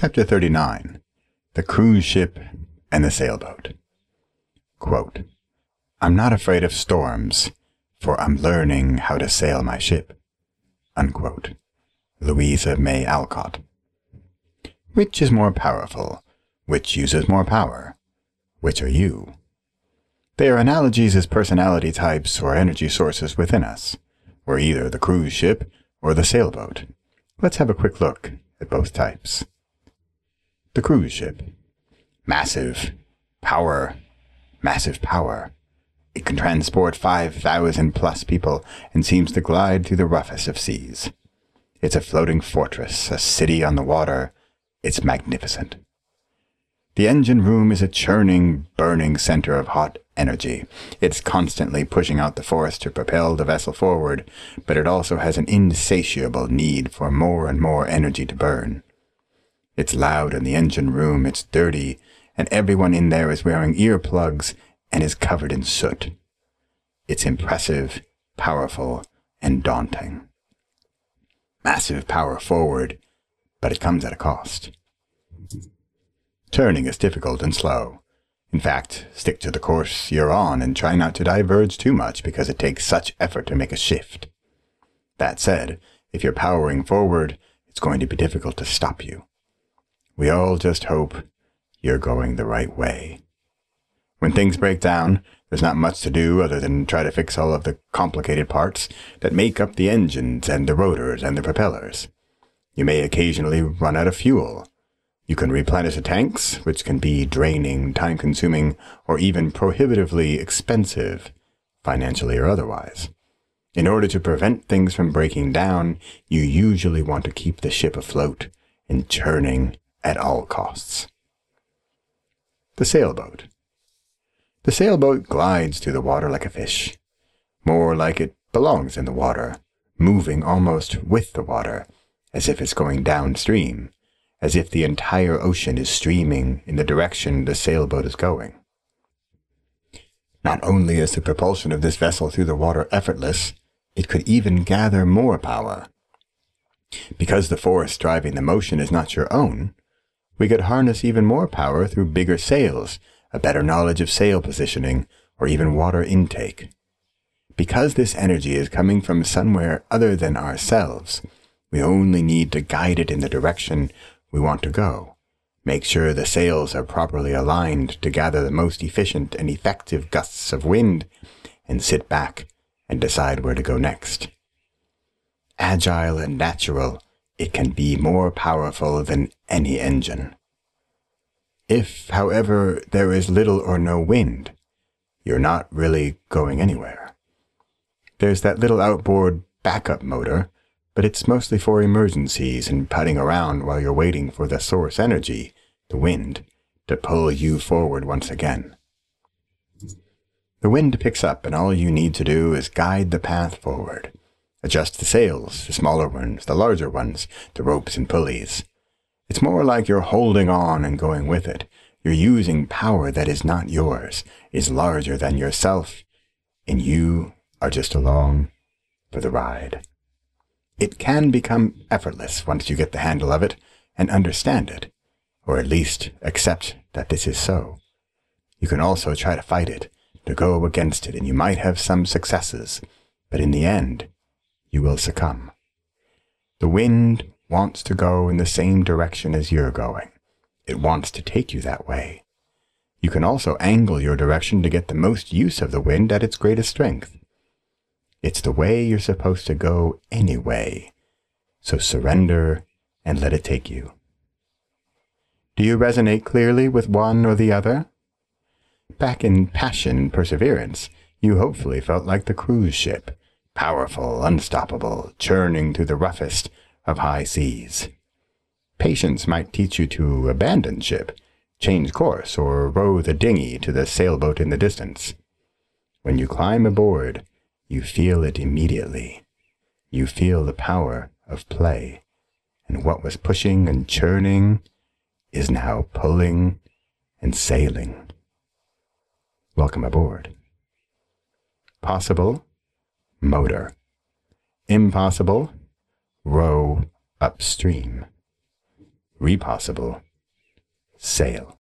Chapter 39 The Cruise Ship and the Sailboat. Quote, I'm not afraid of storms, for I'm learning how to sail my ship. Unquote. Louisa May Alcott. Which is more powerful? Which uses more power? Which are you? They are analogies as personality types or energy sources within us. We're either the cruise ship or the sailboat. Let's have a quick look at both types. The cruise ship. Massive. Power. Massive power. It can transport 5,000 plus people and seems to glide through the roughest of seas. It's a floating fortress, a city on the water. It's magnificent. The engine room is a churning, burning center of hot energy. It's constantly pushing out the force to propel the vessel forward, but it also has an insatiable need for more and more energy to burn. It's loud in the engine room, it's dirty, and everyone in there is wearing earplugs and is covered in soot. It's impressive, powerful, and daunting. Massive power forward, but it comes at a cost. Turning is difficult and slow. In fact, stick to the course you're on and try not to diverge too much because it takes such effort to make a shift. That said, if you're powering forward, it's going to be difficult to stop you. We all just hope you're going the right way. When things break down, there's not much to do other than try to fix all of the complicated parts that make up the engines and the rotors and the propellers. You may occasionally run out of fuel, you can replenish the tanks, which can be draining, time consuming, or even prohibitively expensive, financially or otherwise. In order to prevent things from breaking down, you usually want to keep the ship afloat and churning at all costs. The sailboat. The sailboat glides through the water like a fish, more like it belongs in the water, moving almost with the water, as if it's going downstream as if the entire ocean is streaming in the direction the sailboat is going. Not only is the propulsion of this vessel through the water effortless, it could even gather more power. Because the force driving the motion is not your own, we could harness even more power through bigger sails, a better knowledge of sail positioning, or even water intake. Because this energy is coming from somewhere other than ourselves, we only need to guide it in the direction we want to go. Make sure the sails are properly aligned to gather the most efficient and effective gusts of wind, and sit back and decide where to go next. Agile and natural, it can be more powerful than any engine. If, however, there is little or no wind, you're not really going anywhere. There's that little outboard backup motor but it's mostly for emergencies and putting around while you're waiting for the source energy, the wind, to pull you forward once again. The wind picks up and all you need to do is guide the path forward. Adjust the sails, the smaller ones, the larger ones, the ropes and pulleys. It's more like you're holding on and going with it. You're using power that is not yours, is larger than yourself, and you are just along for the ride. It can become effortless once you get the handle of it and understand it, or at least accept that this is so. You can also try to fight it, to go against it, and you might have some successes, but in the end, you will succumb. The wind wants to go in the same direction as you're going. It wants to take you that way. You can also angle your direction to get the most use of the wind at its greatest strength. It's the way you're supposed to go anyway. So surrender and let it take you. Do you resonate clearly with one or the other? Back in passion perseverance, you hopefully felt like the cruise ship, powerful, unstoppable, churning through the roughest of high seas. Patience might teach you to abandon ship, change course, or row the dinghy to the sailboat in the distance. When you climb aboard, you feel it immediately. You feel the power of play, and what was pushing and churning is now pulling and sailing. Welcome aboard. Possible, motor. Impossible, row upstream. Repossible. Sail.